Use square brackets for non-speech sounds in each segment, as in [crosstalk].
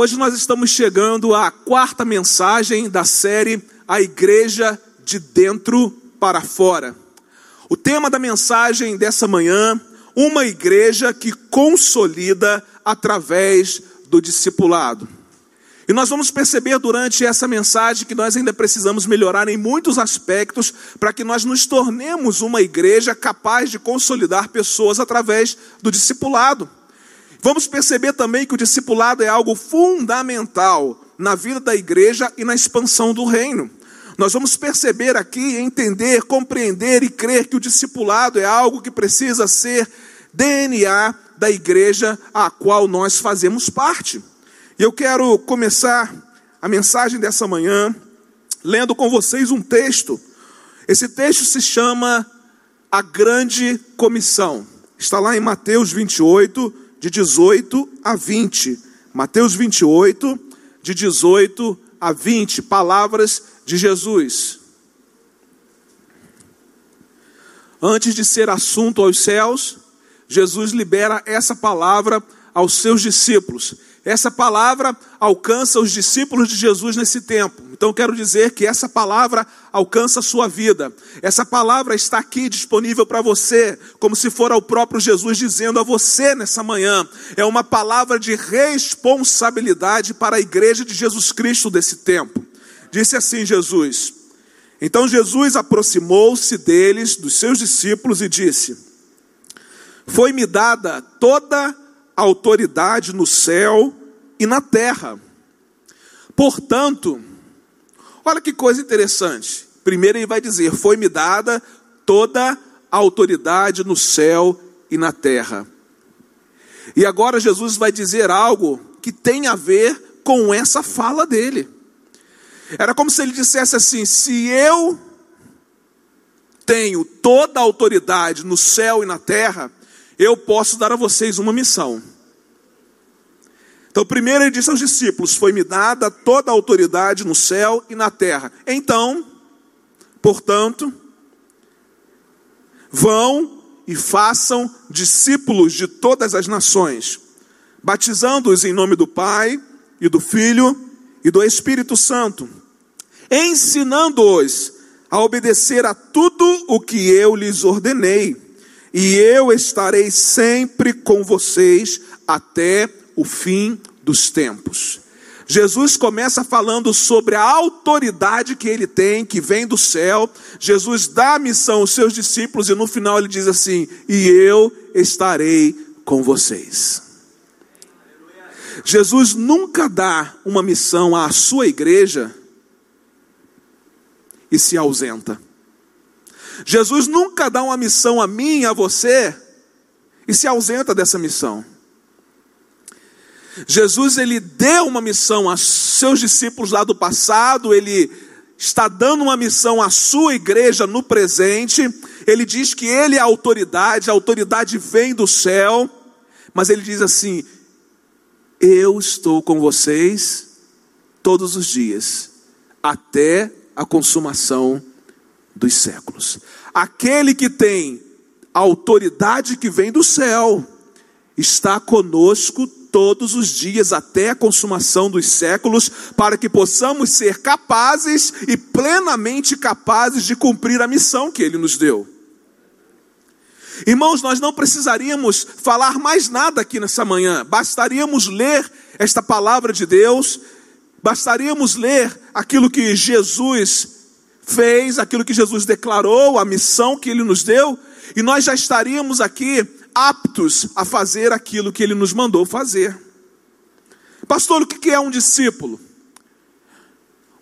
Hoje nós estamos chegando à quarta mensagem da série A Igreja de Dentro para Fora. O tema da mensagem dessa manhã, uma igreja que consolida através do discipulado. E nós vamos perceber durante essa mensagem que nós ainda precisamos melhorar em muitos aspectos para que nós nos tornemos uma igreja capaz de consolidar pessoas através do discipulado. Vamos perceber também que o discipulado é algo fundamental na vida da igreja e na expansão do reino. Nós vamos perceber aqui, entender, compreender e crer que o discipulado é algo que precisa ser DNA da igreja a qual nós fazemos parte. E eu quero começar a mensagem dessa manhã lendo com vocês um texto. Esse texto se chama A Grande Comissão. Está lá em Mateus 28, de 18 a 20. Mateus 28, de 18 a 20, palavras de Jesus. Antes de ser assunto aos céus, Jesus libera essa palavra aos seus discípulos. Essa palavra alcança os discípulos de Jesus nesse tempo. Então quero dizer que essa palavra alcança a sua vida. Essa palavra está aqui disponível para você, como se for o próprio Jesus dizendo a você nessa manhã. É uma palavra de responsabilidade para a igreja de Jesus Cristo desse tempo. Disse assim Jesus: Então Jesus aproximou-se deles, dos seus discípulos, e disse: Foi-me dada toda a autoridade no céu e na terra. Portanto, olha que coisa interessante. Primeiro ele vai dizer: Foi-me dada toda a autoridade no céu e na terra. E agora Jesus vai dizer algo que tem a ver com essa fala dele. Era como se ele dissesse assim: se eu tenho toda a autoridade no céu e na terra, eu posso dar a vocês uma missão. Então, primeiro ele disse aos discípulos: Foi-me dada toda a autoridade no céu e na terra. Então, portanto, vão e façam discípulos de todas as nações, batizando-os em nome do Pai e do Filho e do Espírito Santo, ensinando-os a obedecer a tudo o que eu lhes ordenei, e eu estarei sempre com vocês até o fim dos tempos. Jesus começa falando sobre a autoridade que ele tem, que vem do céu. Jesus dá a missão aos seus discípulos e no final ele diz assim: E eu estarei com vocês. Jesus nunca dá uma missão à sua igreja e se ausenta. Jesus nunca dá uma missão a mim a você e se ausenta dessa missão. Jesus ele deu uma missão aos seus discípulos lá do passado, ele está dando uma missão à sua igreja no presente. Ele diz que ele é a autoridade, a autoridade vem do céu, mas ele diz assim: Eu estou com vocês todos os dias, até a consumação dos séculos. Aquele que tem a autoridade que vem do céu, está conosco todos os dias até a consumação dos séculos, para que possamos ser capazes e plenamente capazes de cumprir a missão que Ele nos deu. Irmãos, nós não precisaríamos falar mais nada aqui nessa manhã, bastaríamos ler esta palavra de Deus, bastaríamos ler aquilo que Jesus fez, aquilo que Jesus declarou, a missão que Ele nos deu, e nós já estaríamos aqui aptos a fazer aquilo que ele nos mandou fazer. Pastor, o que é um discípulo?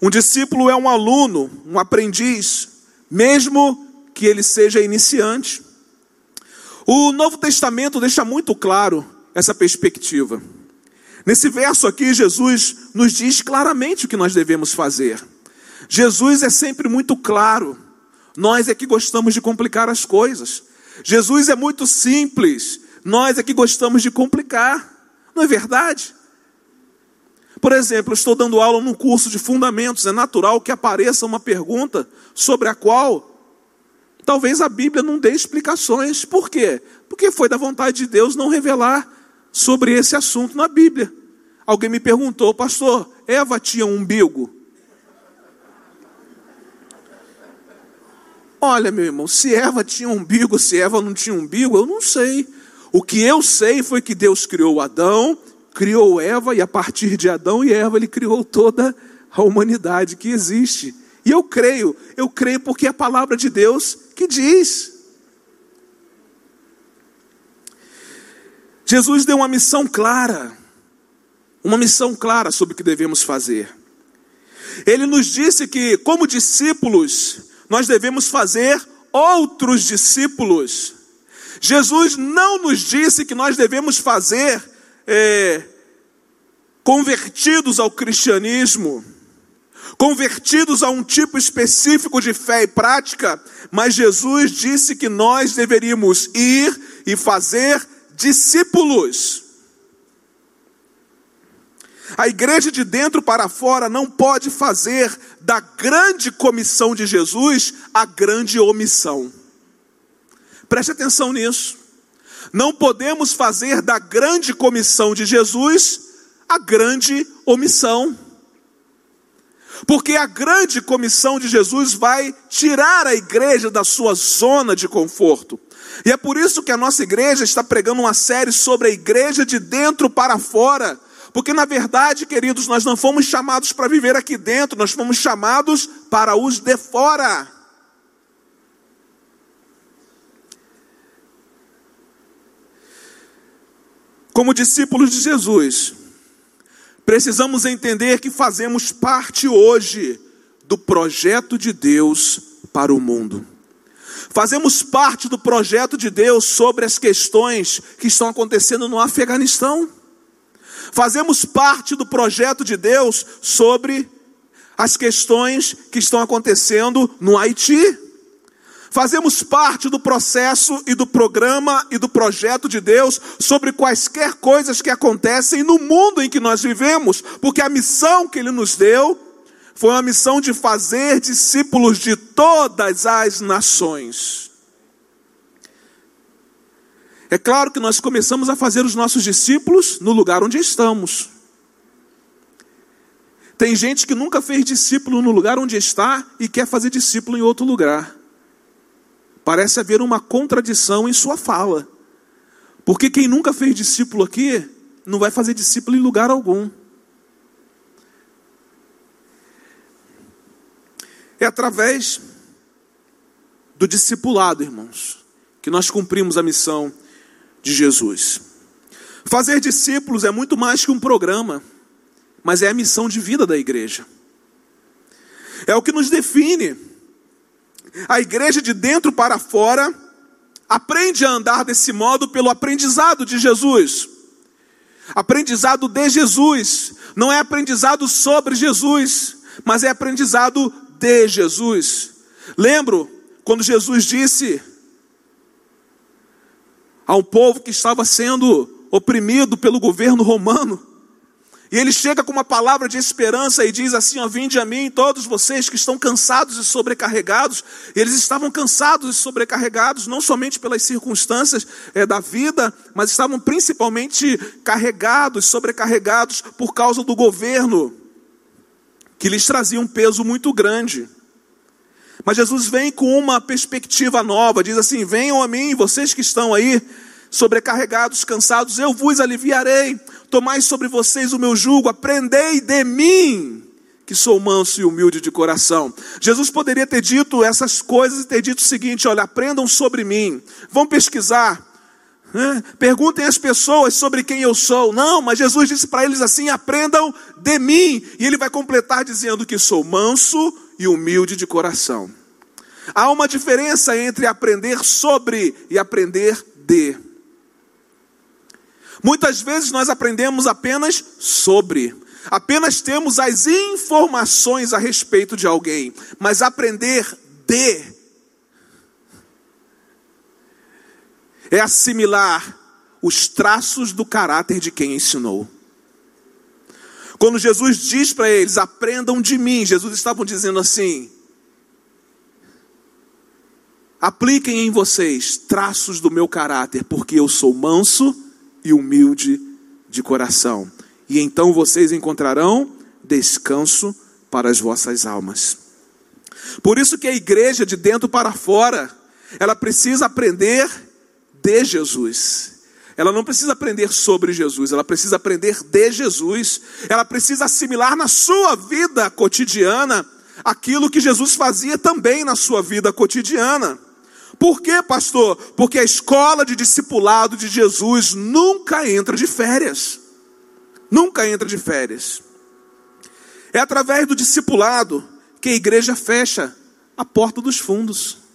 Um discípulo é um aluno, um aprendiz, mesmo que ele seja iniciante. O Novo Testamento deixa muito claro essa perspectiva. Nesse verso aqui, Jesus nos diz claramente o que nós devemos fazer. Jesus é sempre muito claro. Nós é que gostamos de complicar as coisas. Jesus é muito simples, nós é que gostamos de complicar, não é verdade? Por exemplo, estou dando aula num curso de fundamentos, é natural que apareça uma pergunta sobre a qual talvez a Bíblia não dê explicações. Por quê? Porque foi da vontade de Deus não revelar sobre esse assunto na Bíblia. alguém me perguntou, pastor, Eva tinha um umbigo? Olha, meu irmão, se Eva tinha um umbigo, se Eva não tinha um umbigo, eu não sei. O que eu sei foi que Deus criou Adão, criou Eva, e a partir de Adão e Eva, ele criou toda a humanidade que existe. E eu creio, eu creio porque é a palavra de Deus que diz. Jesus deu uma missão clara, uma missão clara sobre o que devemos fazer. Ele nos disse que, como discípulos, nós devemos fazer outros discípulos. Jesus não nos disse que nós devemos fazer é, convertidos ao cristianismo, convertidos a um tipo específico de fé e prática, mas Jesus disse que nós deveríamos ir e fazer discípulos. A igreja de dentro para fora não pode fazer da grande comissão de Jesus a grande omissão. Preste atenção nisso. Não podemos fazer da grande comissão de Jesus a grande omissão. Porque a grande comissão de Jesus vai tirar a igreja da sua zona de conforto. E é por isso que a nossa igreja está pregando uma série sobre a igreja de dentro para fora. Porque na verdade, queridos, nós não fomos chamados para viver aqui dentro, nós fomos chamados para os de fora. Como discípulos de Jesus, precisamos entender que fazemos parte hoje do projeto de Deus para o mundo. Fazemos parte do projeto de Deus sobre as questões que estão acontecendo no Afeganistão. Fazemos parte do projeto de Deus sobre as questões que estão acontecendo no Haiti. Fazemos parte do processo e do programa e do projeto de Deus sobre quaisquer coisas que acontecem no mundo em que nós vivemos, porque a missão que Ele nos deu foi uma missão de fazer discípulos de todas as nações. É claro que nós começamos a fazer os nossos discípulos no lugar onde estamos. Tem gente que nunca fez discípulo no lugar onde está e quer fazer discípulo em outro lugar. Parece haver uma contradição em sua fala. Porque quem nunca fez discípulo aqui, não vai fazer discípulo em lugar algum. É através do discipulado, irmãos, que nós cumprimos a missão de Jesus. Fazer discípulos é muito mais que um programa, mas é a missão de vida da igreja. É o que nos define a igreja de dentro para fora aprende a andar desse modo pelo aprendizado de Jesus. Aprendizado de Jesus, não é aprendizado sobre Jesus, mas é aprendizado de Jesus. Lembro quando Jesus disse a um povo que estava sendo oprimido pelo governo romano, e ele chega com uma palavra de esperança e diz assim: ó, Vinde a mim, todos vocês que estão cansados e sobrecarregados. Eles estavam cansados e sobrecarregados, não somente pelas circunstâncias é, da vida, mas estavam principalmente carregados, sobrecarregados por causa do governo, que lhes trazia um peso muito grande. Mas Jesus vem com uma perspectiva nova, diz assim: Venham a mim, vocês que estão aí sobrecarregados, cansados, eu vos aliviarei. Tomai sobre vocês o meu jugo, aprendei de mim, que sou manso e humilde de coração. Jesus poderia ter dito essas coisas e ter dito o seguinte: olha, aprendam sobre mim, vão pesquisar. Né? Perguntem às pessoas sobre quem eu sou. Não, mas Jesus disse para eles assim: aprendam de mim. E ele vai completar dizendo que sou manso e humilde de coração. Há uma diferença entre aprender sobre e aprender de. Muitas vezes nós aprendemos apenas sobre, apenas temos as informações a respeito de alguém, mas aprender de é assimilar os traços do caráter de quem ensinou. Quando Jesus diz para eles: aprendam de mim, Jesus estava dizendo assim: apliquem em vocês traços do meu caráter, porque eu sou manso e humilde de coração. e então vocês encontrarão descanso para as vossas almas. Por isso que a igreja de dentro para fora, ela precisa aprender de Jesus. Ela não precisa aprender sobre Jesus, ela precisa aprender de Jesus. Ela precisa assimilar na sua vida cotidiana aquilo que Jesus fazia também na sua vida cotidiana. Por quê, pastor? Porque a escola de discipulado de Jesus nunca entra de férias. Nunca entra de férias. É através do discipulado que a igreja fecha a porta dos fundos.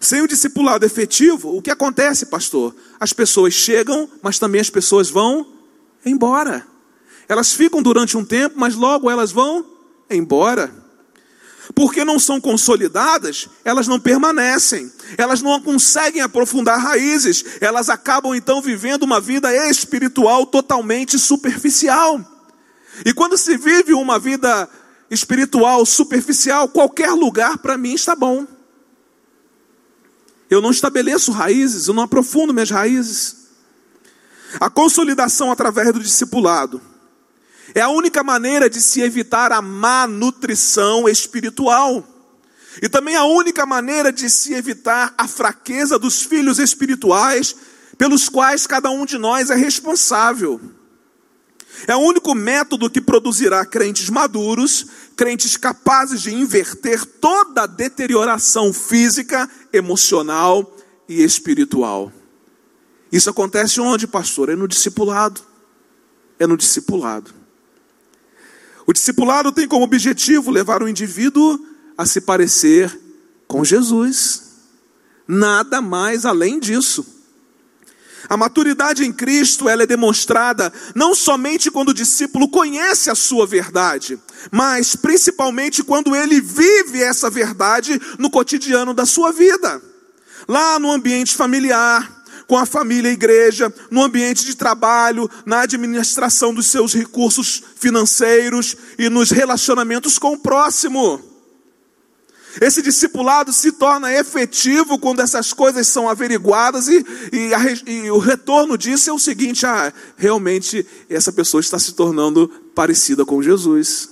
Sem o discipulado efetivo, o que acontece, pastor? As pessoas chegam, mas também as pessoas vão embora. Elas ficam durante um tempo, mas logo elas vão embora. Porque não são consolidadas, elas não permanecem, elas não conseguem aprofundar raízes, elas acabam então vivendo uma vida espiritual totalmente superficial. E quando se vive uma vida espiritual superficial, qualquer lugar para mim está bom. Eu não estabeleço raízes, eu não aprofundo minhas raízes. A consolidação através do discipulado é a única maneira de se evitar a má nutrição espiritual. E também a única maneira de se evitar a fraqueza dos filhos espirituais, pelos quais cada um de nós é responsável. É o único método que produzirá crentes maduros, crentes capazes de inverter toda a deterioração física, emocional e espiritual. Isso acontece onde, pastor? É no discipulado. É no discipulado. O discipulado tem como objetivo levar o indivíduo a se parecer com Jesus. Nada mais além disso. A maturidade em Cristo ela é demonstrada não somente quando o discípulo conhece a sua verdade, mas principalmente quando ele vive essa verdade no cotidiano da sua vida. Lá no ambiente familiar, com a família e igreja, no ambiente de trabalho, na administração dos seus recursos financeiros e nos relacionamentos com o próximo. Esse discipulado se torna efetivo quando essas coisas são averiguadas e, e, a, e, o retorno disso é o seguinte: ah, realmente essa pessoa está se tornando parecida com Jesus.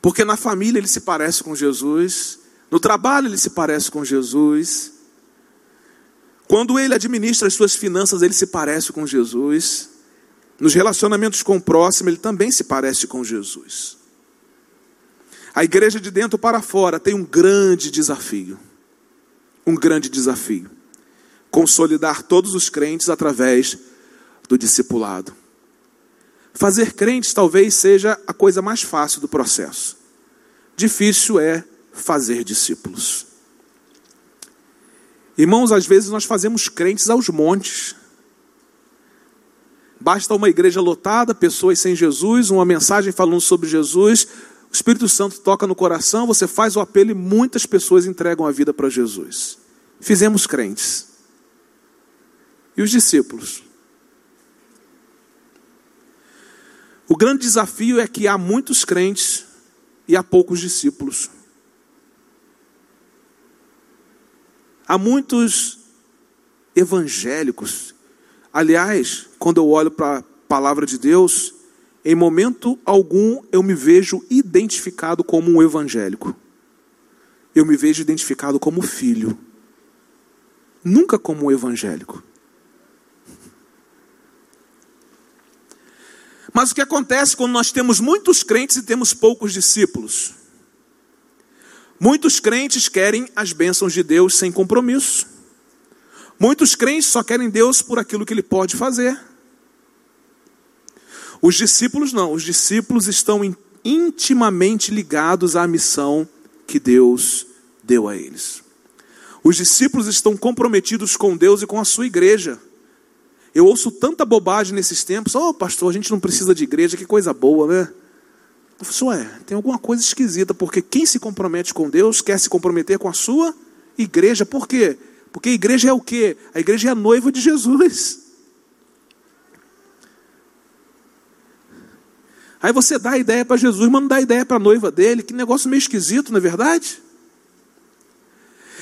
Porque na família ele se parece com Jesus, no trabalho ele se parece com Jesus, quando ele administra as suas finanças, ele se parece com Jesus. Nos relacionamentos com o próximo, ele também se parece com Jesus. A igreja de dentro para fora tem um grande desafio. Um grande desafio. Consolidar todos os crentes através do discipulado. Fazer crentes talvez seja a coisa mais fácil do processo. Difícil é fazer discípulos. Irmãos, às vezes nós fazemos crentes aos montes. Basta uma igreja lotada, pessoas sem Jesus, uma mensagem falando sobre Jesus, o Espírito Santo toca no coração, você faz o apelo e muitas pessoas entregam a vida para Jesus. Fizemos crentes. E os discípulos? O grande desafio é que há muitos crentes e há poucos discípulos. Há muitos evangélicos. Aliás, quando eu olho para a palavra de Deus, em momento algum eu me vejo identificado como um evangélico. Eu me vejo identificado como filho. Nunca como um evangélico. Mas o que acontece quando nós temos muitos crentes e temos poucos discípulos? Muitos crentes querem as bênçãos de Deus sem compromisso. Muitos crentes só querem Deus por aquilo que Ele pode fazer. Os discípulos não, os discípulos estão intimamente ligados à missão que Deus deu a eles. Os discípulos estão comprometidos com Deus e com a sua igreja. Eu ouço tanta bobagem nesses tempos. Oh, pastor, a gente não precisa de igreja, que coisa boa, né? Eu é, tem alguma coisa esquisita, porque quem se compromete com Deus quer se comprometer com a sua igreja. Por quê? Porque a igreja é o quê? A igreja é a noiva de Jesus. Aí você dá a ideia para Jesus, mas não dá a ideia para a noiva dele. Que negócio meio esquisito, não é verdade?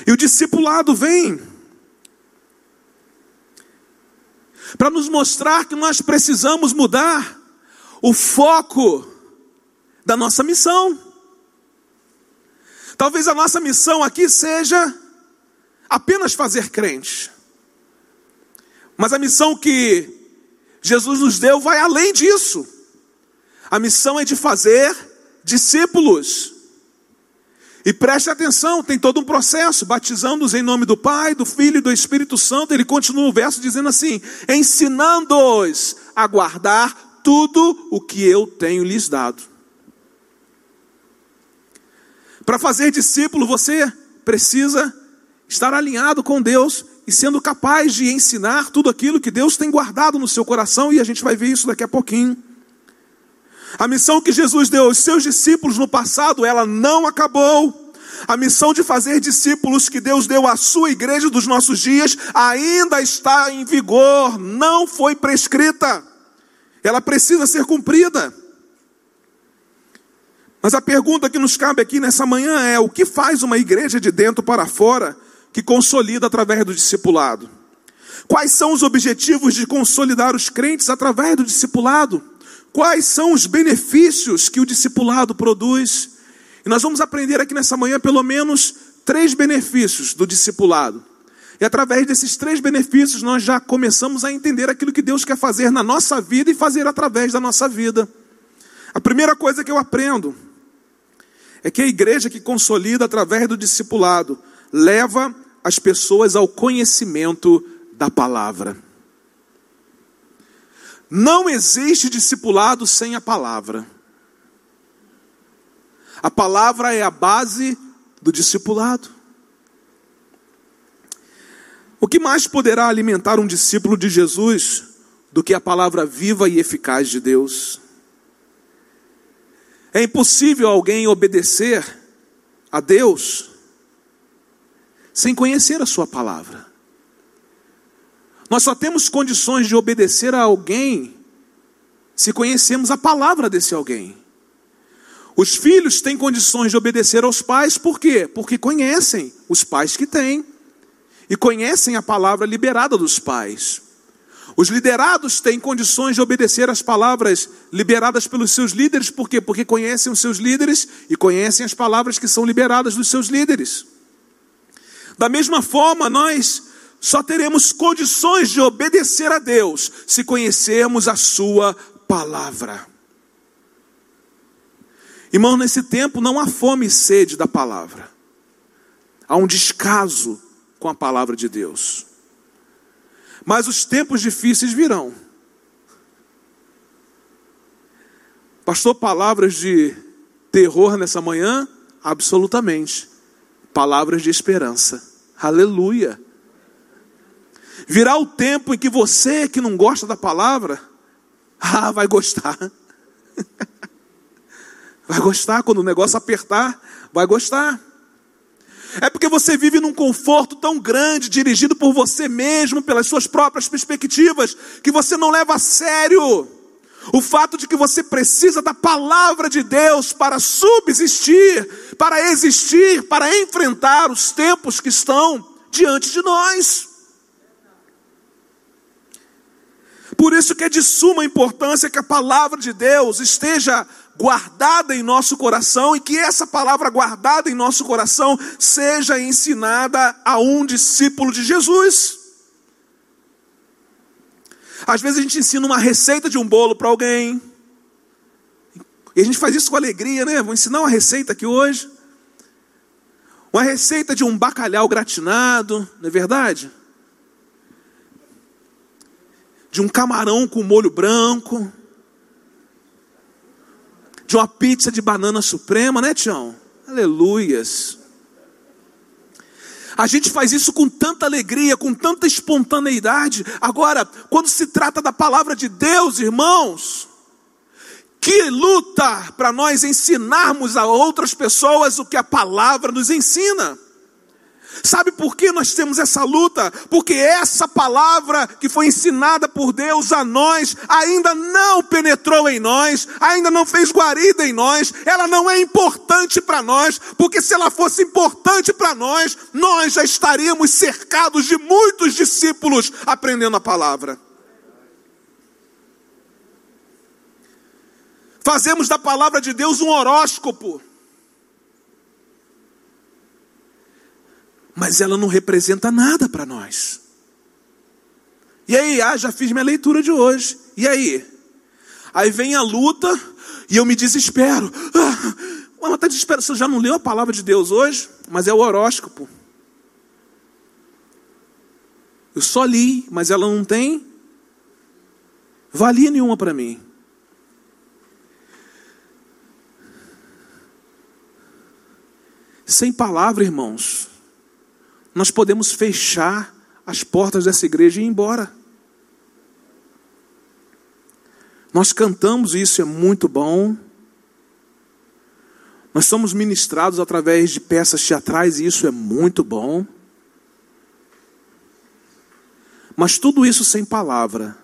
E o discipulado vem para nos mostrar que nós precisamos mudar o foco da nossa missão. Talvez a nossa missão aqui seja apenas fazer crentes. Mas a missão que Jesus nos deu vai além disso. A missão é de fazer discípulos. E preste atenção, tem todo um processo, batizando-os em nome do Pai, do Filho e do Espírito Santo. Ele continua o verso dizendo assim: ensinando-os a guardar tudo o que eu tenho lhes dado. Para fazer discípulo, você precisa estar alinhado com Deus e sendo capaz de ensinar tudo aquilo que Deus tem guardado no seu coração, e a gente vai ver isso daqui a pouquinho. A missão que Jesus deu aos seus discípulos no passado, ela não acabou. A missão de fazer discípulos que Deus deu à sua igreja dos nossos dias ainda está em vigor, não foi prescrita. Ela precisa ser cumprida. Mas a pergunta que nos cabe aqui nessa manhã é: o que faz uma igreja de dentro para fora que consolida através do discipulado? Quais são os objetivos de consolidar os crentes através do discipulado? Quais são os benefícios que o discipulado produz? E nós vamos aprender aqui nessa manhã pelo menos três benefícios do discipulado. E através desses três benefícios nós já começamos a entender aquilo que Deus quer fazer na nossa vida e fazer através da nossa vida. A primeira coisa que eu aprendo é que a igreja que consolida através do discipulado leva as pessoas ao conhecimento da palavra. Não existe discipulado sem a palavra. A palavra é a base do discipulado. O que mais poderá alimentar um discípulo de Jesus do que a palavra viva e eficaz de Deus? É impossível alguém obedecer a Deus sem conhecer a Sua palavra. Nós só temos condições de obedecer a alguém se conhecemos a palavra desse alguém. Os filhos têm condições de obedecer aos pais, por quê? Porque conhecem os pais que têm e conhecem a palavra liberada dos pais. Os liderados têm condições de obedecer às palavras liberadas pelos seus líderes, por quê? Porque conhecem os seus líderes e conhecem as palavras que são liberadas dos seus líderes. Da mesma forma, nós só teremos condições de obedecer a Deus se conhecermos a Sua palavra. Irmão, nesse tempo não há fome e sede da palavra, há um descaso com a palavra de Deus. Mas os tempos difíceis virão. Pastor, palavras de terror nessa manhã? Absolutamente. Palavras de esperança. Aleluia. Virá o tempo em que você que não gosta da palavra, ah, vai gostar. [laughs] Vai gostar quando o negócio apertar, vai gostar. É porque você vive num conforto tão grande, dirigido por você mesmo, pelas suas próprias perspectivas, que você não leva a sério o fato de que você precisa da palavra de Deus para subsistir, para existir, para enfrentar os tempos que estão diante de nós. Por isso que é de suma importância que a palavra de Deus esteja guardada em nosso coração e que essa palavra guardada em nosso coração seja ensinada a um discípulo de Jesus. Às vezes a gente ensina uma receita de um bolo para alguém. E a gente faz isso com alegria, né? Vou ensinar uma receita aqui hoje. Uma receita de um bacalhau gratinado, não é verdade? De um camarão com molho branco de uma pizza de banana suprema, né, Tião? Aleluias. A gente faz isso com tanta alegria, com tanta espontaneidade. Agora, quando se trata da palavra de Deus, irmãos, que luta para nós ensinarmos a outras pessoas o que a palavra nos ensina. Sabe por que nós temos essa luta? Porque essa palavra que foi ensinada por Deus a nós ainda não penetrou em nós, ainda não fez guarida em nós, ela não é importante para nós, porque se ela fosse importante para nós, nós já estaríamos cercados de muitos discípulos aprendendo a palavra. Fazemos da palavra de Deus um horóscopo Mas ela não representa nada para nós. E aí, ah, já fiz minha leitura de hoje. E aí? Aí vem a luta e eu me desespero. Ah, mas está desesperado. Você já não leu a palavra de Deus hoje? Mas é o horóscopo. Eu só li, mas ela não tem valia nenhuma para mim. Sem palavra, irmãos, nós podemos fechar as portas dessa igreja e ir embora. Nós cantamos e isso é muito bom. Nós somos ministrados através de peças teatrais e isso é muito bom. Mas tudo isso sem palavra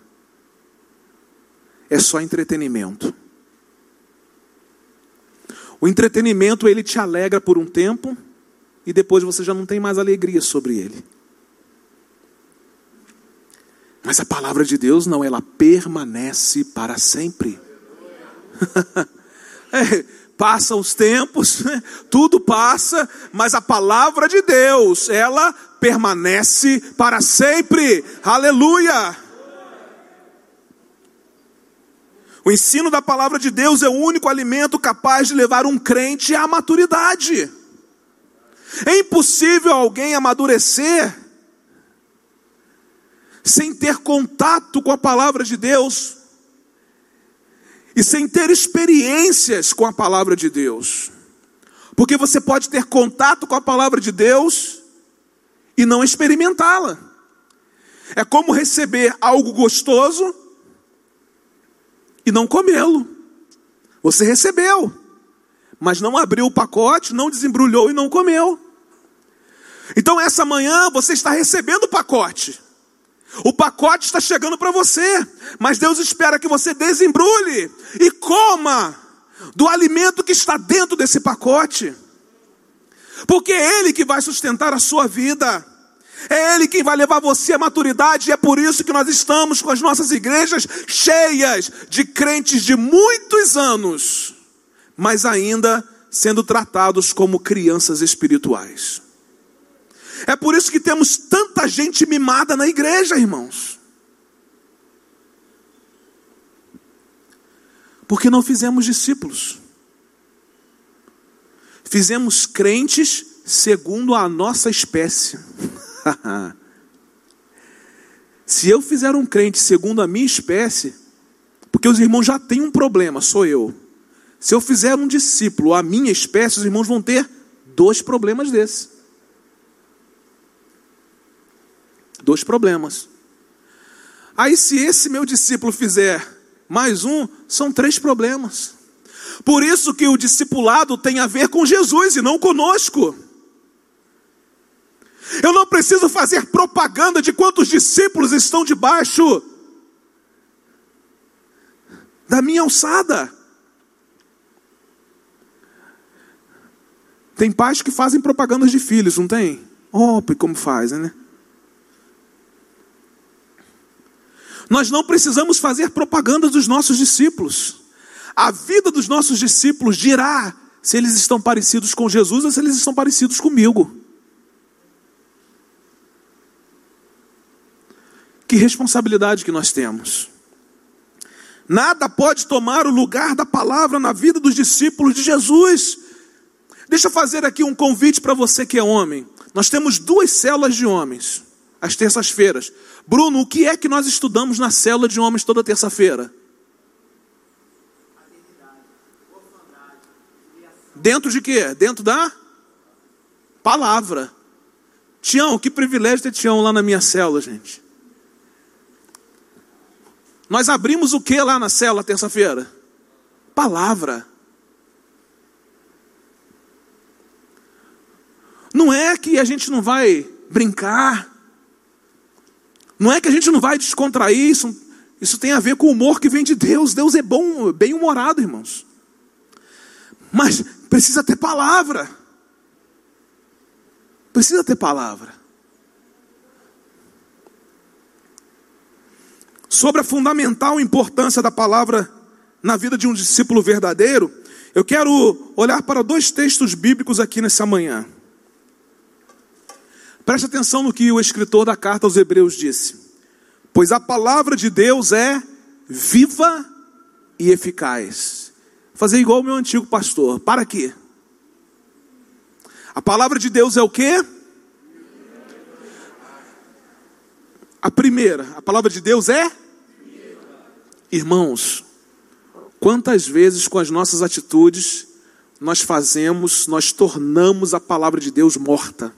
é só entretenimento. O entretenimento ele te alegra por um tempo e depois você já não tem mais alegria sobre ele. Mas a palavra de Deus não, ela permanece para sempre. [laughs] é, passam os tempos, [laughs] tudo passa, mas a palavra de Deus, ela permanece para sempre. Aleluia! O ensino da palavra de Deus é o único alimento capaz de levar um crente à maturidade. É impossível alguém amadurecer sem ter contato com a palavra de Deus e sem ter experiências com a palavra de Deus. Porque você pode ter contato com a palavra de Deus e não experimentá-la. É como receber algo gostoso e não comê-lo. Você recebeu, mas não abriu o pacote, não desembrulhou e não comeu. Então, essa manhã você está recebendo o pacote. O pacote está chegando para você, mas Deus espera que você desembrulhe e coma do alimento que está dentro desse pacote, porque é Ele que vai sustentar a sua vida. É Ele quem vai levar você à maturidade, e é por isso que nós estamos com as nossas igrejas cheias de crentes de muitos anos, mas ainda sendo tratados como crianças espirituais. É por isso que temos tanta gente mimada na igreja, irmãos. Porque não fizemos discípulos. Fizemos crentes segundo a nossa espécie. [laughs] Se eu fizer um crente segundo a minha espécie, porque os irmãos já têm um problema, sou eu. Se eu fizer um discípulo a minha espécie, os irmãos vão ter dois problemas desses. Dois problemas. Aí, se esse meu discípulo fizer mais um, são três problemas. Por isso que o discipulado tem a ver com Jesus e não conosco. Eu não preciso fazer propaganda de quantos discípulos estão debaixo da minha alçada. Tem pais que fazem propagandas de filhos, não tem? Oh, como fazem, né? Nós não precisamos fazer propaganda dos nossos discípulos. A vida dos nossos discípulos dirá se eles estão parecidos com Jesus ou se eles estão parecidos comigo. Que responsabilidade que nós temos. Nada pode tomar o lugar da palavra na vida dos discípulos de Jesus. Deixa eu fazer aqui um convite para você que é homem. Nós temos duas células de homens, às terças-feiras. Bruno, o que é que nós estudamos na célula de homens toda terça-feira? Dentro de quê? Dentro da palavra. Tião, que privilégio ter Tião lá na minha célula, gente. Nós abrimos o que lá na célula terça-feira? Palavra. Não é que a gente não vai brincar, não é que a gente não vai descontrair, isso, isso tem a ver com o humor que vem de Deus. Deus é bom, bem humorado, irmãos. Mas precisa ter palavra. Precisa ter palavra. sobre a fundamental importância da palavra na vida de um discípulo verdadeiro, eu quero olhar para dois textos bíblicos aqui nessa manhã. Preste atenção no que o escritor da carta aos Hebreus disse. Pois a palavra de Deus é viva e eficaz. Fazer igual o meu antigo pastor. Para quê? A palavra de Deus é o quê? A primeira, a palavra de Deus é? Irmãos, quantas vezes com as nossas atitudes nós fazemos, nós tornamos a palavra de Deus morta?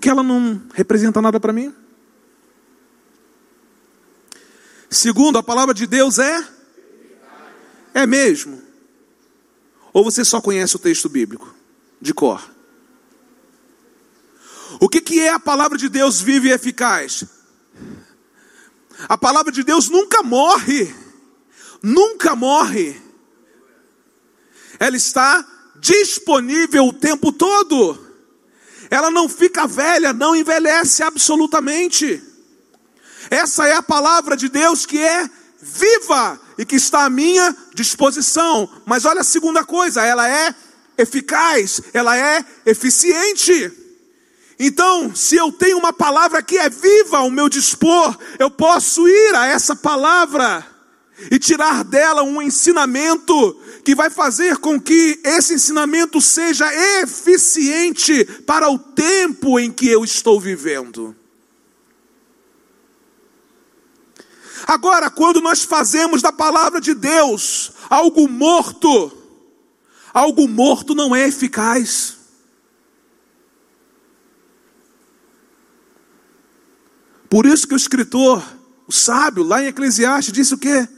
Porque ela não representa nada para mim? Segundo, a palavra de Deus é? É mesmo. Ou você só conhece o texto bíblico de cor? O que, que é a palavra de Deus viva e eficaz? A palavra de Deus nunca morre, nunca morre. Ela está disponível o tempo todo. Ela não fica velha, não envelhece absolutamente. Essa é a palavra de Deus que é viva e que está à minha disposição. Mas olha a segunda coisa, ela é eficaz, ela é eficiente. Então, se eu tenho uma palavra que é viva ao meu dispor, eu posso ir a essa palavra e tirar dela um ensinamento que vai fazer com que esse ensinamento seja eficiente para o tempo em que eu estou vivendo. Agora, quando nós fazemos da palavra de Deus algo morto, algo morto não é eficaz. Por isso que o escritor, o sábio, lá em Eclesiastes, disse o quê?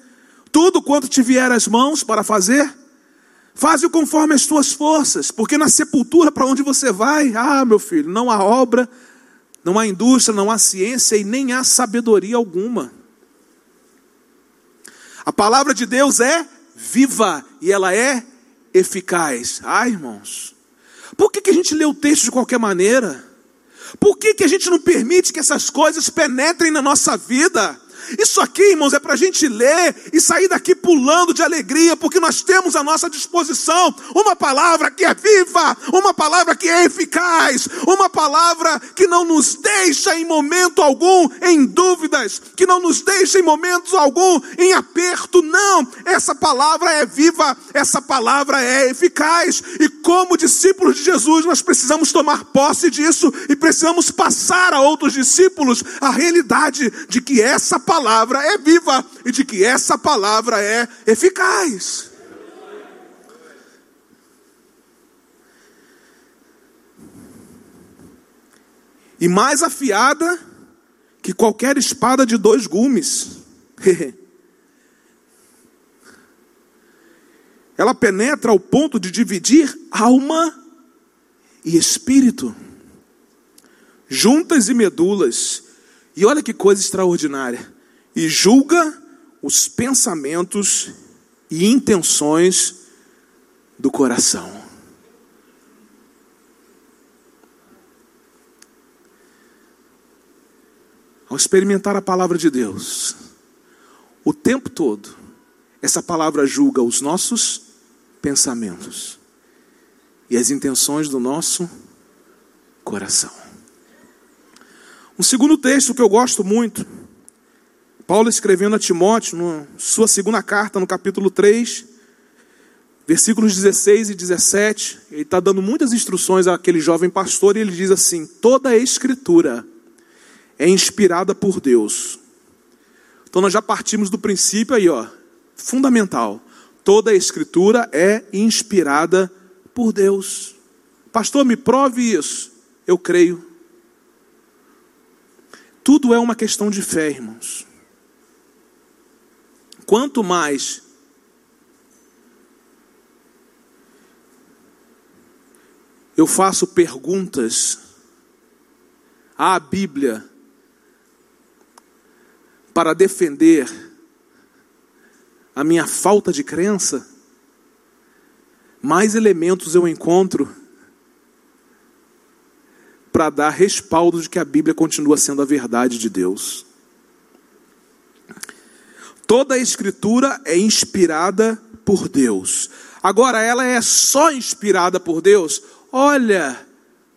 Tudo quanto te vier às mãos para fazer, faze-o conforme as tuas forças, porque na sepultura para onde você vai, ah, meu filho, não há obra, não há indústria, não há ciência e nem há sabedoria alguma. A palavra de Deus é viva e ela é eficaz. Ah, irmãos, por que, que a gente lê o texto de qualquer maneira? Por que, que a gente não permite que essas coisas penetrem na nossa vida? Isso aqui, irmãos, é para a gente ler e sair daqui pulando de alegria, porque nós temos à nossa disposição uma palavra que é viva, uma palavra que é eficaz, uma palavra que não nos deixa em momento algum em dúvidas, que não nos deixa em momentos algum em aperto. Não, essa palavra é viva, essa palavra é eficaz, e como discípulos de Jesus, nós precisamos tomar posse disso e precisamos passar a outros discípulos a realidade de que essa palavra palavra é viva e de que essa palavra é eficaz. E mais afiada que qualquer espada de dois gumes. [laughs] Ela penetra ao ponto de dividir alma e espírito, juntas e medulas. E olha que coisa extraordinária e julga os pensamentos e intenções do coração. Ao experimentar a palavra de Deus, o tempo todo, essa palavra julga os nossos pensamentos e as intenções do nosso coração. Um segundo texto que eu gosto muito Paulo escrevendo a Timóteo, na sua segunda carta, no capítulo 3, versículos 16 e 17, ele está dando muitas instruções àquele jovem pastor e ele diz assim: toda a escritura é inspirada por Deus. Então nós já partimos do princípio aí, ó, fundamental. Toda a escritura é inspirada por Deus. Pastor, me prove isso. Eu creio. Tudo é uma questão de fé, irmãos. Quanto mais eu faço perguntas à Bíblia para defender a minha falta de crença, mais elementos eu encontro para dar respaldo de que a Bíblia continua sendo a verdade de Deus. Toda a escritura é inspirada por Deus. Agora, ela é só inspirada por Deus? Olha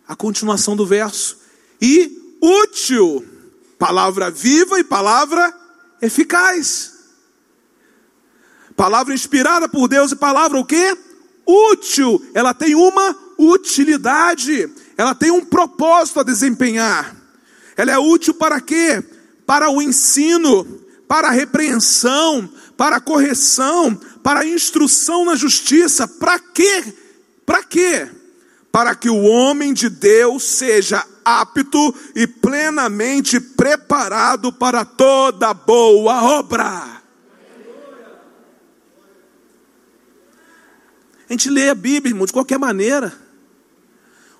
a continuação do verso. E útil, palavra viva e palavra eficaz. Palavra inspirada por Deus e palavra o quê? Útil. Ela tem uma utilidade. Ela tem um propósito a desempenhar. Ela é útil para quê? Para o ensino, para a repreensão, para a correção, para a instrução na justiça. Para quê? Para quê? Para que o homem de Deus seja apto e plenamente preparado para toda boa obra. A gente lê a Bíblia, irmão, de qualquer maneira.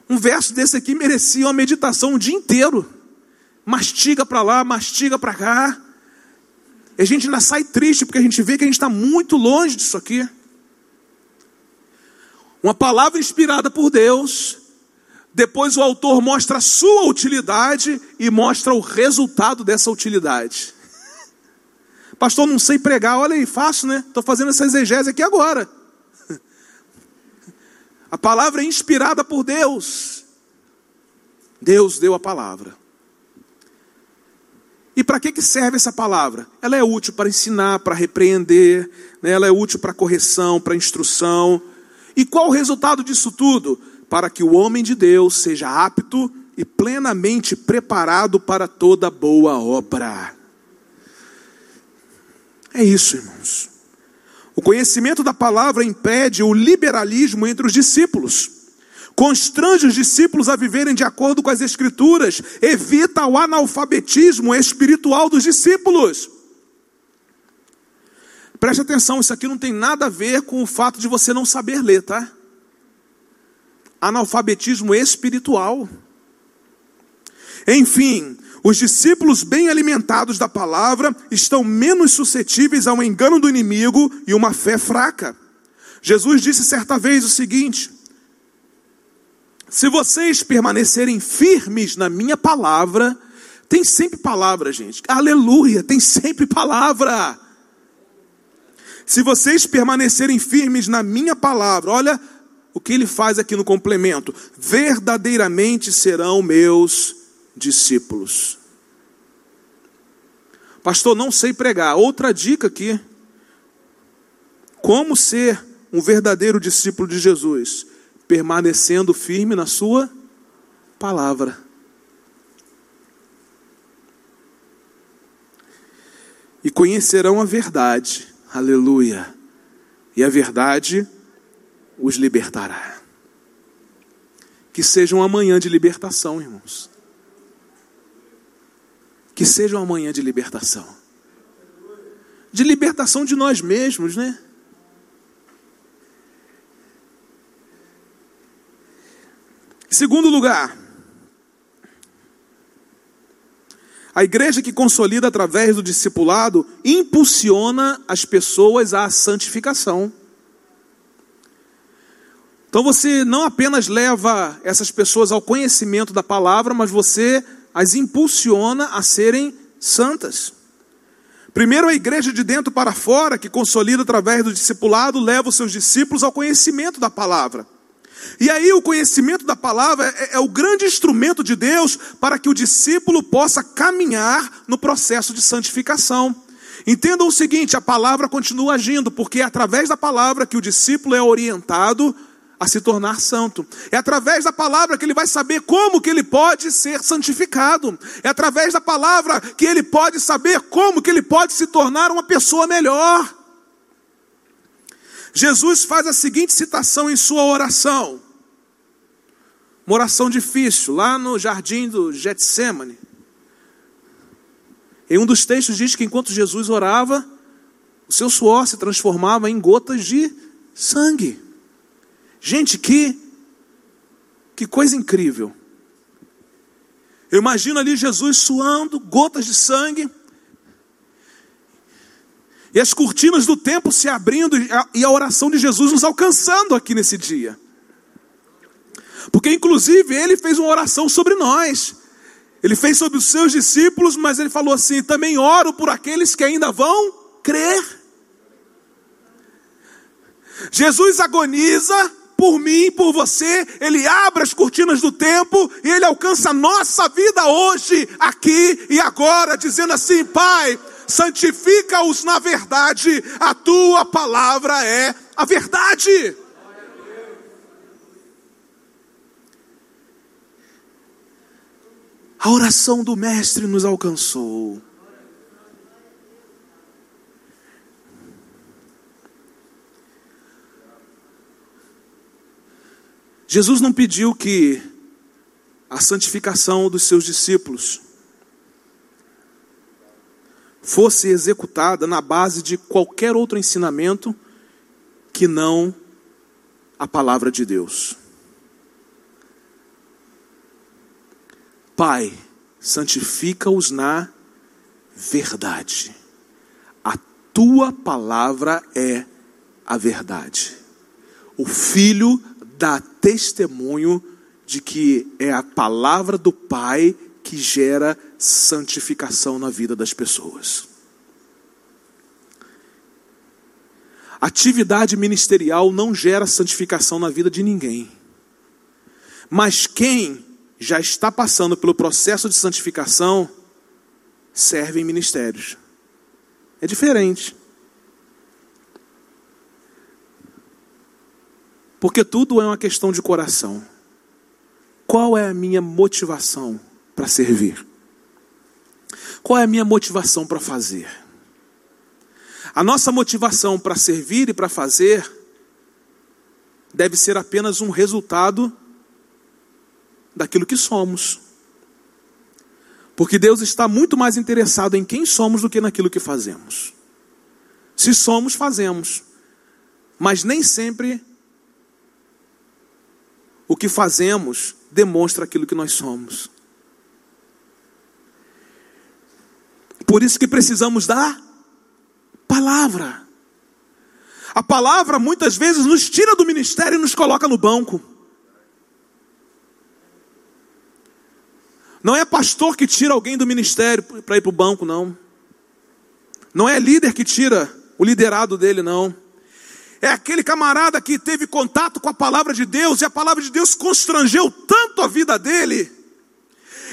Um verso desse aqui merecia uma meditação o dia inteiro. Mastiga para lá, mastiga para cá. E a gente ainda sai triste porque a gente vê que a gente está muito longe disso aqui. Uma palavra inspirada por Deus, depois o autor mostra a sua utilidade e mostra o resultado dessa utilidade. [laughs] Pastor, não sei pregar, olha aí, fácil, né? Estou fazendo essa exegese aqui agora. [laughs] A palavra é inspirada por Deus. Deus deu a palavra. E para que, que serve essa palavra? Ela é útil para ensinar, para repreender, né? ela é útil para correção, para instrução. E qual o resultado disso tudo? Para que o homem de Deus seja apto e plenamente preparado para toda boa obra. É isso, irmãos. O conhecimento da palavra impede o liberalismo entre os discípulos constrange os discípulos a viverem de acordo com as Escrituras, evita o analfabetismo espiritual dos discípulos. Preste atenção, isso aqui não tem nada a ver com o fato de você não saber ler, tá? Analfabetismo espiritual. Enfim, os discípulos bem alimentados da palavra estão menos suscetíveis ao engano do inimigo e uma fé fraca. Jesus disse certa vez o seguinte: se vocês permanecerem firmes na minha palavra, tem sempre palavra, gente. Aleluia, tem sempre palavra. Se vocês permanecerem firmes na minha palavra, olha o que ele faz aqui no complemento: verdadeiramente serão meus discípulos. Pastor, não sei pregar. Outra dica aqui. Como ser um verdadeiro discípulo de Jesus? Permanecendo firme na sua palavra. E conhecerão a verdade, aleluia, e a verdade os libertará. Que seja uma manhã de libertação, irmãos. Que seja uma manhã de libertação. De libertação de nós mesmos, né? Segundo lugar, a igreja que consolida através do discipulado impulsiona as pessoas à santificação. Então você não apenas leva essas pessoas ao conhecimento da palavra, mas você as impulsiona a serem santas. Primeiro, a igreja de dentro para fora, que consolida através do discipulado, leva os seus discípulos ao conhecimento da palavra. E aí o conhecimento da palavra é, é, o grande instrumento de Deus para que o discípulo possa caminhar no processo de santificação. Entendam o seguinte: a palavra continua agindo, porque é através da palavra que o discípulo é orientado a se tornar santo. É através da palavra que ele vai saber como que ele pode ser santificado. É através da palavra que ele pode saber como que ele pode se tornar uma pessoa melhor. Jesus faz a seguinte citação em sua oração. Uma oração difícil, lá no jardim do Getsemane. Em um dos textos diz que enquanto Jesus orava, o seu suor se transformava em gotas de sangue. Gente, que que coisa incrível. Eu imagino ali Jesus suando, gotas de sangue, e as cortinas do templo se abrindo e a oração de Jesus nos alcançando aqui nesse dia. Porque, inclusive, ele fez uma oração sobre nós. Ele fez sobre os seus discípulos, mas ele falou assim: também oro por aqueles que ainda vão crer. Jesus agoniza por mim, por você, ele abre as cortinas do tempo e ele alcança a nossa vida hoje, aqui e agora, dizendo assim: Pai, santifica-os na verdade, a tua palavra é a verdade. A oração do Mestre nos alcançou. Jesus não pediu que a santificação dos seus discípulos fosse executada na base de qualquer outro ensinamento que não a palavra de Deus. Pai, santifica-os na verdade. A tua palavra é a verdade. O Filho dá testemunho de que é a palavra do Pai que gera santificação na vida das pessoas. Atividade ministerial não gera santificação na vida de ninguém. Mas quem já está passando pelo processo de santificação serve em ministérios. É diferente. Porque tudo é uma questão de coração. Qual é a minha motivação para servir? Qual é a minha motivação para fazer? A nossa motivação para servir e para fazer deve ser apenas um resultado daquilo que somos. Porque Deus está muito mais interessado em quem somos do que naquilo que fazemos. Se somos, fazemos. Mas nem sempre o que fazemos demonstra aquilo que nós somos. Por isso que precisamos da palavra. A palavra muitas vezes nos tira do ministério e nos coloca no banco. Não é pastor que tira alguém do ministério para ir para o banco, não. Não é líder que tira o liderado dele, não. É aquele camarada que teve contato com a palavra de Deus e a palavra de Deus constrangeu tanto a vida dele.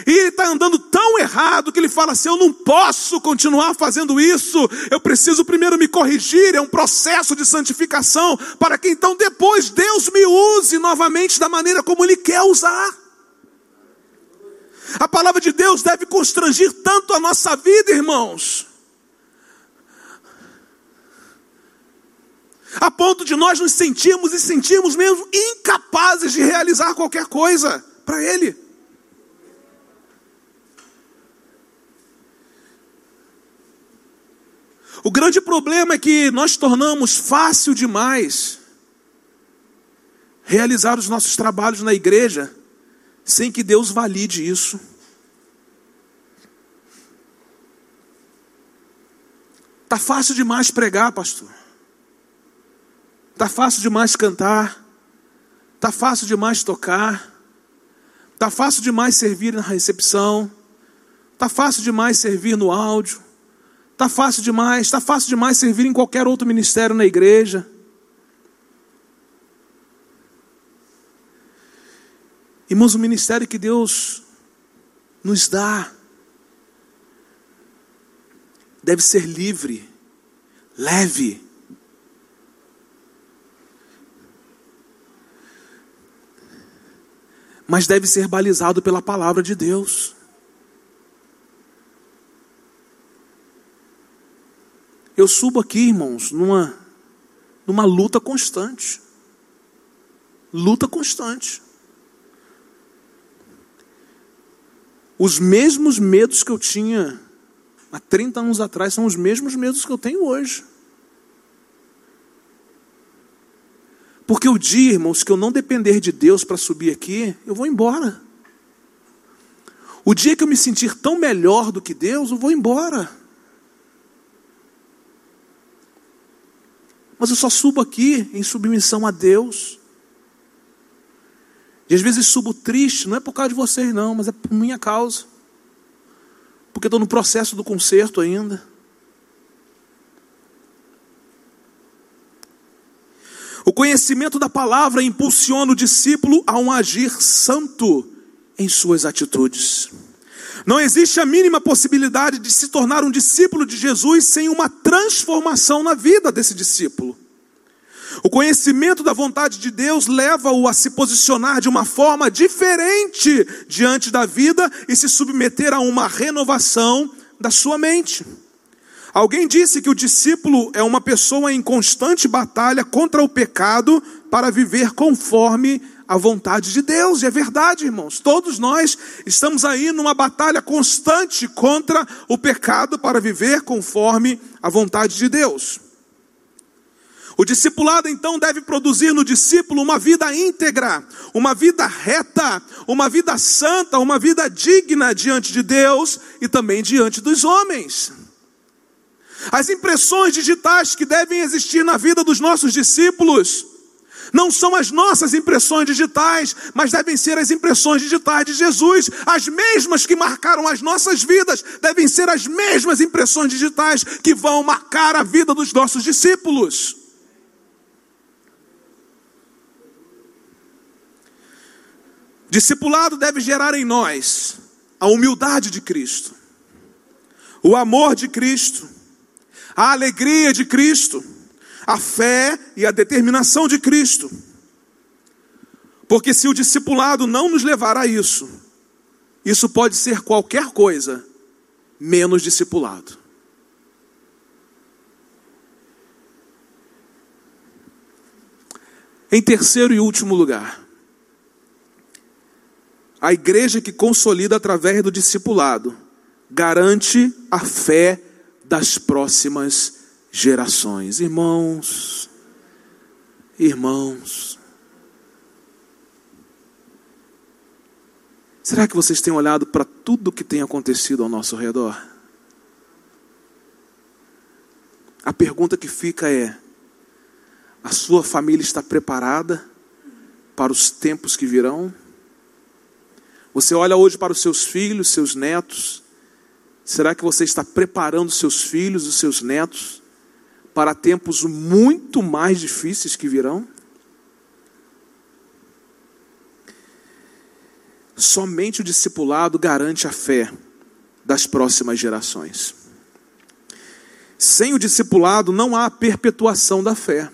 E ele está andando tão errado que ele fala assim: Eu não posso continuar fazendo isso, eu preciso primeiro me corrigir. É um processo de santificação, para que então depois Deus me use novamente da maneira como Ele quer usar. A palavra de Deus deve constrangir tanto a nossa vida, irmãos, a ponto de nós nos sentirmos e sentirmos mesmo incapazes de realizar qualquer coisa para Ele. O grande problema é que nós tornamos fácil demais realizar os nossos trabalhos na igreja sem que Deus valide isso. Tá fácil demais pregar, pastor. Tá fácil demais cantar. Tá fácil demais tocar. Tá fácil demais servir na recepção. Tá fácil demais servir no áudio. Tá fácil demais, tá fácil demais servir em qualquer outro ministério na igreja. Irmãos, o ministério que Deus nos dá deve ser livre, leve. Mas deve ser balizado pela palavra de Deus. Eu subo aqui, irmãos, numa, numa luta constante. Luta constante. Os mesmos medos que eu tinha há 30 anos atrás são os mesmos medos que eu tenho hoje. Porque o dia, irmãos, que eu não depender de Deus para subir aqui, eu vou embora. O dia que eu me sentir tão melhor do que Deus, eu vou embora. mas eu só subo aqui em submissão a Deus. E às vezes subo triste, não é por causa de vocês, não, mas é por minha causa. Porque estou no processo do conserto ainda. O conhecimento da palavra impulsiona o discípulo a um agir santo em suas atitudes. Não existe a mínima possibilidade de se tornar um discípulo de Jesus sem uma transformação na vida desse discípulo. O conhecimento da vontade de Deus leva-o a se posicionar de uma forma diferente diante da vida e se submeter a uma renovação da sua mente. Alguém disse que o discípulo é uma pessoa em constante batalha contra o pecado para viver conforme a vontade de Deus, e é verdade, irmãos. Todos nós estamos aí numa batalha constante contra o pecado para viver conforme a vontade de Deus. O discipulado então deve produzir no discípulo uma vida íntegra, uma vida reta, uma vida santa, uma vida digna diante de Deus e também diante dos homens. As impressões digitais que devem existir na vida dos nossos discípulos não são as nossas impressões digitais, mas devem ser as impressões digitais de Jesus. As mesmas que marcaram as nossas vidas devem ser as mesmas impressões digitais que vão marcar a vida dos nossos discípulos. Discipulado deve gerar em nós a humildade de Cristo, o amor de Cristo, a alegria de Cristo a fé e a determinação de Cristo. Porque se o discipulado não nos levar a isso, isso pode ser qualquer coisa, menos discipulado. Em terceiro e último lugar, a igreja que consolida através do discipulado garante a fé das próximas gerações. Irmãos, irmãos, será que vocês têm olhado para tudo o que tem acontecido ao nosso redor? A pergunta que fica é: a sua família está preparada para os tempos que virão? Você olha hoje para os seus filhos, seus netos. Será que você está preparando seus filhos, os seus netos para tempos muito mais difíceis que virão? Somente o discipulado garante a fé das próximas gerações. Sem o discipulado não há perpetuação da fé.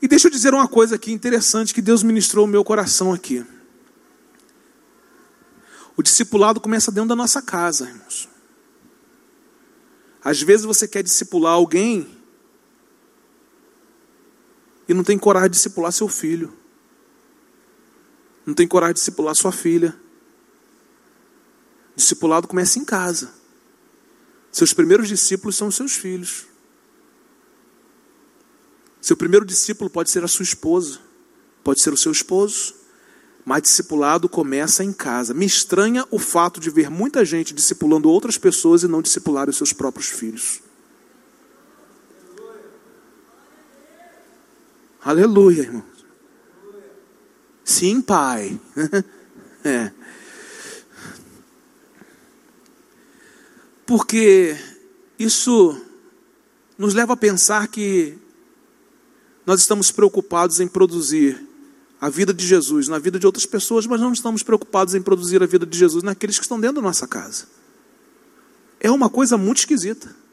E deixa eu dizer uma coisa aqui interessante que Deus ministrou no meu coração aqui. O discipulado começa dentro da nossa casa, irmãos. Às vezes você quer discipular alguém e não tem coragem de discipular seu filho, não tem coragem de discipular sua filha. Discipulado começa em casa. Seus primeiros discípulos são seus filhos. Seu primeiro discípulo pode ser a sua esposa, pode ser o seu esposo, mas discipulado começa em casa. Me estranha o fato de ver muita gente discipulando outras pessoas e não discipular os seus próprios filhos. Aleluia, irmãos. Sim, Pai. [laughs] é. Porque isso nos leva a pensar que nós estamos preocupados em produzir a vida de Jesus na vida de outras pessoas, mas não estamos preocupados em produzir a vida de Jesus naqueles que estão dentro da nossa casa. É uma coisa muito esquisita.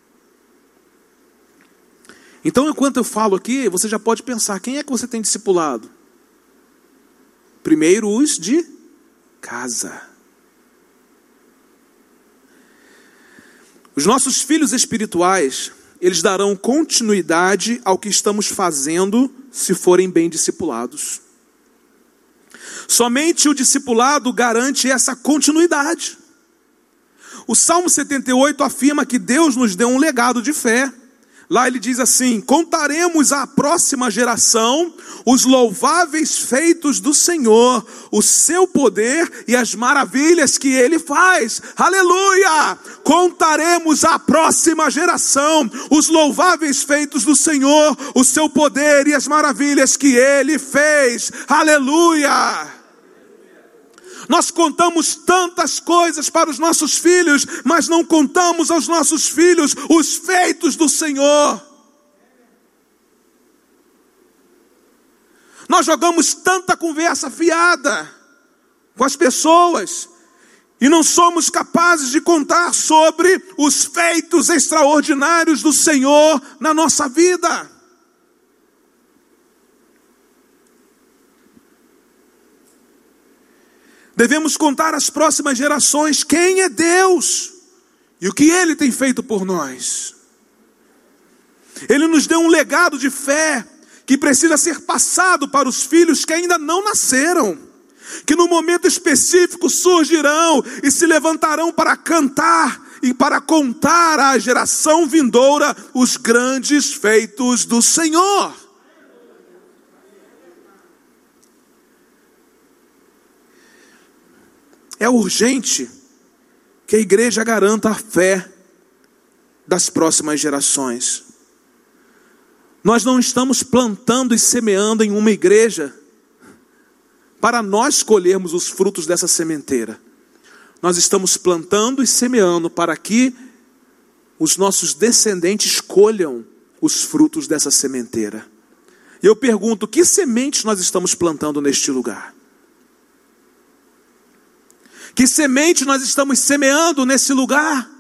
Então, enquanto eu falo aqui, você já pode pensar: quem é que você tem discipulado? Primeiro, os de casa. Os nossos filhos espirituais, eles darão continuidade ao que estamos fazendo se forem bem discipulados. Somente o discipulado garante essa continuidade. O Salmo 78 afirma que Deus nos deu um legado de fé. Lá ele diz assim: Contaremos à próxima geração os louváveis feitos do Senhor, o seu poder e as maravilhas que ele faz. Aleluia! Contaremos à próxima geração os louváveis feitos do Senhor, o seu poder e as maravilhas que ele fez. Aleluia! Nós contamos tantas coisas para os nossos filhos, mas não contamos aos nossos filhos os feitos do Senhor. Nós jogamos tanta conversa fiada com as pessoas e não somos capazes de contar sobre os feitos extraordinários do Senhor na nossa vida. Devemos contar às próximas gerações quem é Deus e o que Ele tem feito por nós. Ele nos deu um legado de fé que precisa ser passado para os filhos que ainda não nasceram, que no momento específico surgirão e se levantarão para cantar e para contar à geração vindoura os grandes feitos do Senhor. É urgente que a igreja garanta a fé das próximas gerações. Nós não estamos plantando e semeando em uma igreja para nós colhermos os frutos dessa sementeira. Nós estamos plantando e semeando para que os nossos descendentes colham os frutos dessa sementeira. E eu pergunto: que sementes nós estamos plantando neste lugar? Que semente nós estamos semeando nesse lugar?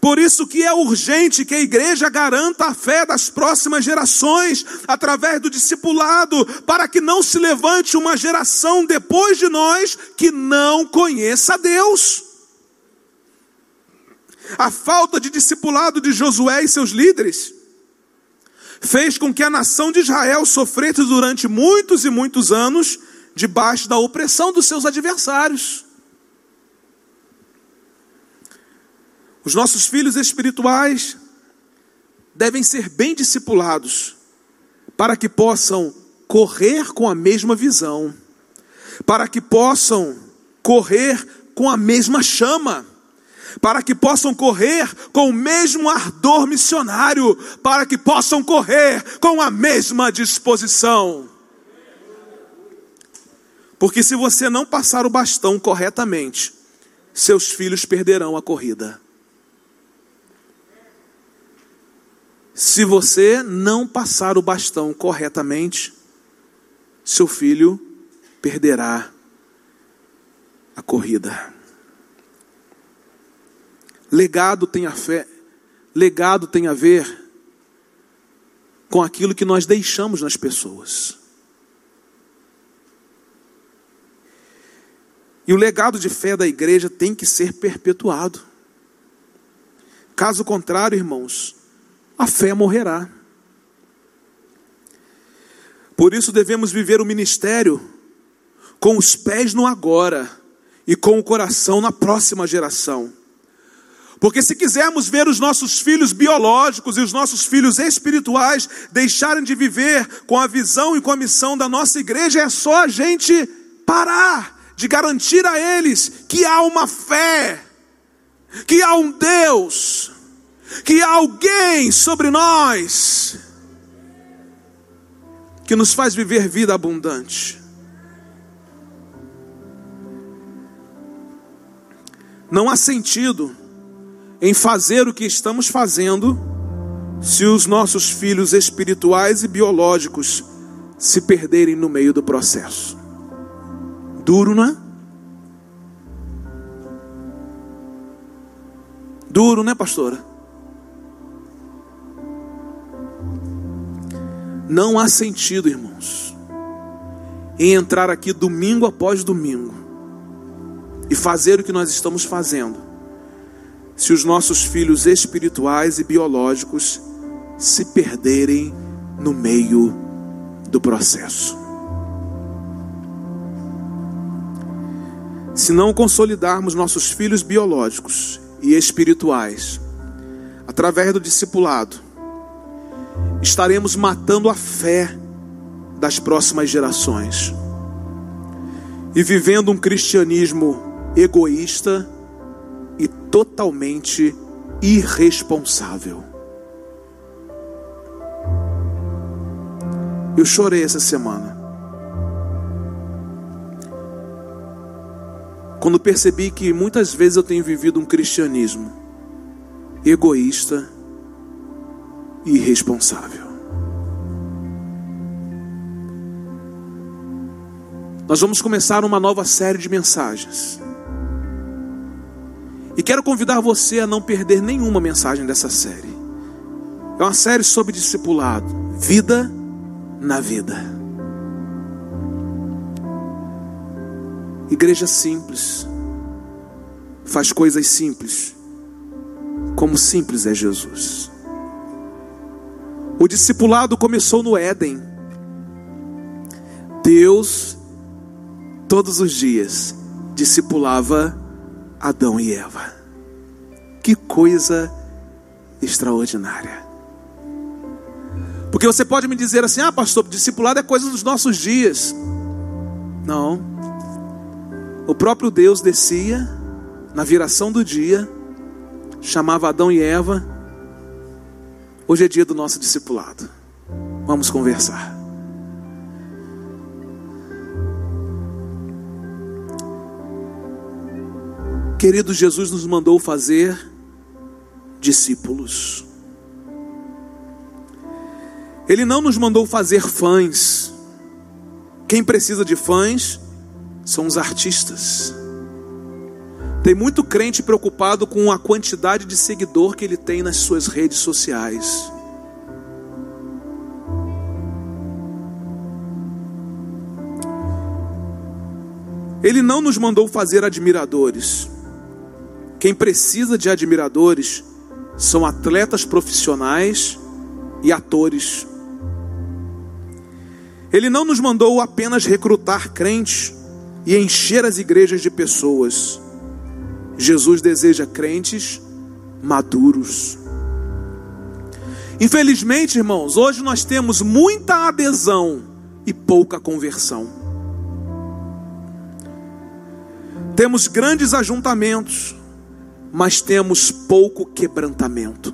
Por isso que é urgente que a igreja garanta a fé das próximas gerações através do discipulado, para que não se levante uma geração depois de nós que não conheça Deus. A falta de discipulado de Josué e seus líderes fez com que a nação de Israel sofresse durante muitos e muitos anos debaixo da opressão dos seus adversários. Os nossos filhos espirituais devem ser bem discipulados, para que possam correr com a mesma visão, para que possam correr com a mesma chama, para que possam correr com o mesmo ardor missionário, para que possam correr com a mesma disposição. Porque se você não passar o bastão corretamente, seus filhos perderão a corrida. Se você não passar o bastão corretamente, seu filho perderá a corrida. Legado tem a fé, legado tem a ver com aquilo que nós deixamos nas pessoas. E o legado de fé da igreja tem que ser perpetuado. Caso contrário, irmãos, a fé morrerá. Por isso devemos viver o ministério com os pés no agora e com o coração na próxima geração. Porque se quisermos ver os nossos filhos biológicos e os nossos filhos espirituais deixarem de viver com a visão e com a missão da nossa igreja, é só a gente parar de garantir a eles que há uma fé, que há um Deus, que há alguém sobre nós que nos faz viver vida abundante. Não há sentido em fazer o que estamos fazendo se os nossos filhos espirituais e biológicos se perderem no meio do processo. Duro, não é? Duro, né, pastora? Não há sentido, irmãos, em entrar aqui domingo após domingo e fazer o que nós estamos fazendo, se os nossos filhos espirituais e biológicos se perderem no meio do processo. Se não consolidarmos nossos filhos biológicos e espirituais através do discipulado, estaremos matando a fé das próximas gerações e vivendo um cristianismo egoísta e totalmente irresponsável. Eu chorei essa semana. quando percebi que muitas vezes eu tenho vivido um cristianismo egoísta e irresponsável. Nós vamos começar uma nova série de mensagens. E quero convidar você a não perder nenhuma mensagem dessa série. É uma série sobre discipulado, vida na vida. Igreja simples, faz coisas simples, como simples é Jesus. O discipulado começou no Éden. Deus, todos os dias, discipulava Adão e Eva. Que coisa extraordinária. Porque você pode me dizer assim: ah, pastor, discipulado é coisa dos nossos dias. Não. O próprio Deus descia na viração do dia, chamava Adão e Eva. Hoje é dia do nosso discipulado. Vamos conversar. Querido, Jesus nos mandou fazer discípulos. Ele não nos mandou fazer fãs. Quem precisa de fãs são os artistas. Tem muito crente preocupado com a quantidade de seguidor que ele tem nas suas redes sociais. Ele não nos mandou fazer admiradores. Quem precisa de admiradores são atletas profissionais e atores. Ele não nos mandou apenas recrutar crentes e encher as igrejas de pessoas. Jesus deseja crentes maduros. Infelizmente, irmãos, hoje nós temos muita adesão e pouca conversão. Temos grandes ajuntamentos, mas temos pouco quebrantamento.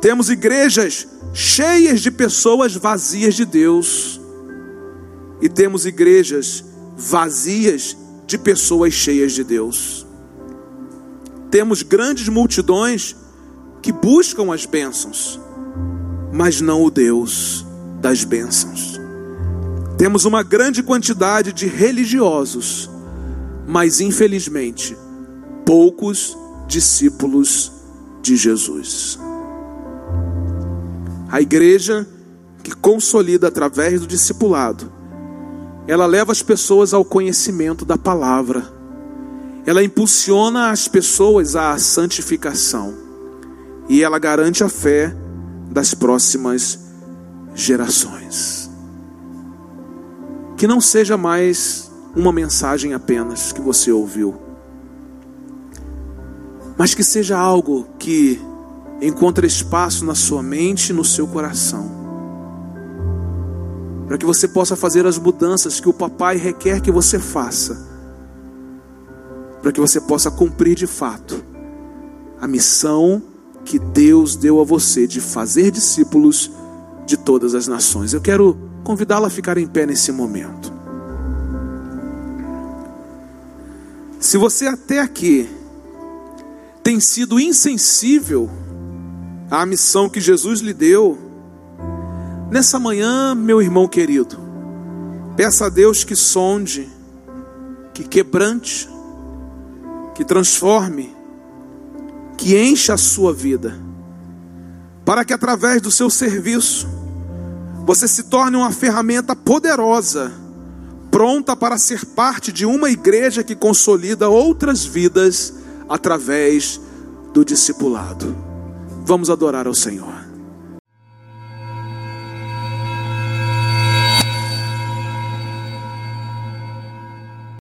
Temos igrejas cheias de pessoas vazias de Deus, e temos igrejas vazias de pessoas cheias de Deus. Temos grandes multidões que buscam as bênçãos, mas não o Deus das bênçãos. Temos uma grande quantidade de religiosos, mas infelizmente poucos discípulos de Jesus. A igreja que consolida através do discipulado, ela leva as pessoas ao conhecimento da palavra, ela impulsiona as pessoas à santificação. E ela garante a fé das próximas gerações. Que não seja mais uma mensagem apenas que você ouviu. Mas que seja algo que encontre espaço na sua mente e no seu coração, para que você possa fazer as mudanças que o papai requer que você faça, para que você possa cumprir de fato a missão que Deus deu a você de fazer discípulos de todas as nações. Eu quero convidá-la a ficar em pé nesse momento. Se você até aqui tem sido insensível à missão que Jesus lhe deu, nessa manhã, meu irmão querido, peça a Deus que sonde, que quebrante, que transforme, que encha a sua vida, para que através do seu serviço você se torne uma ferramenta poderosa, pronta para ser parte de uma igreja que consolida outras vidas através do discipulado. Vamos adorar ao Senhor.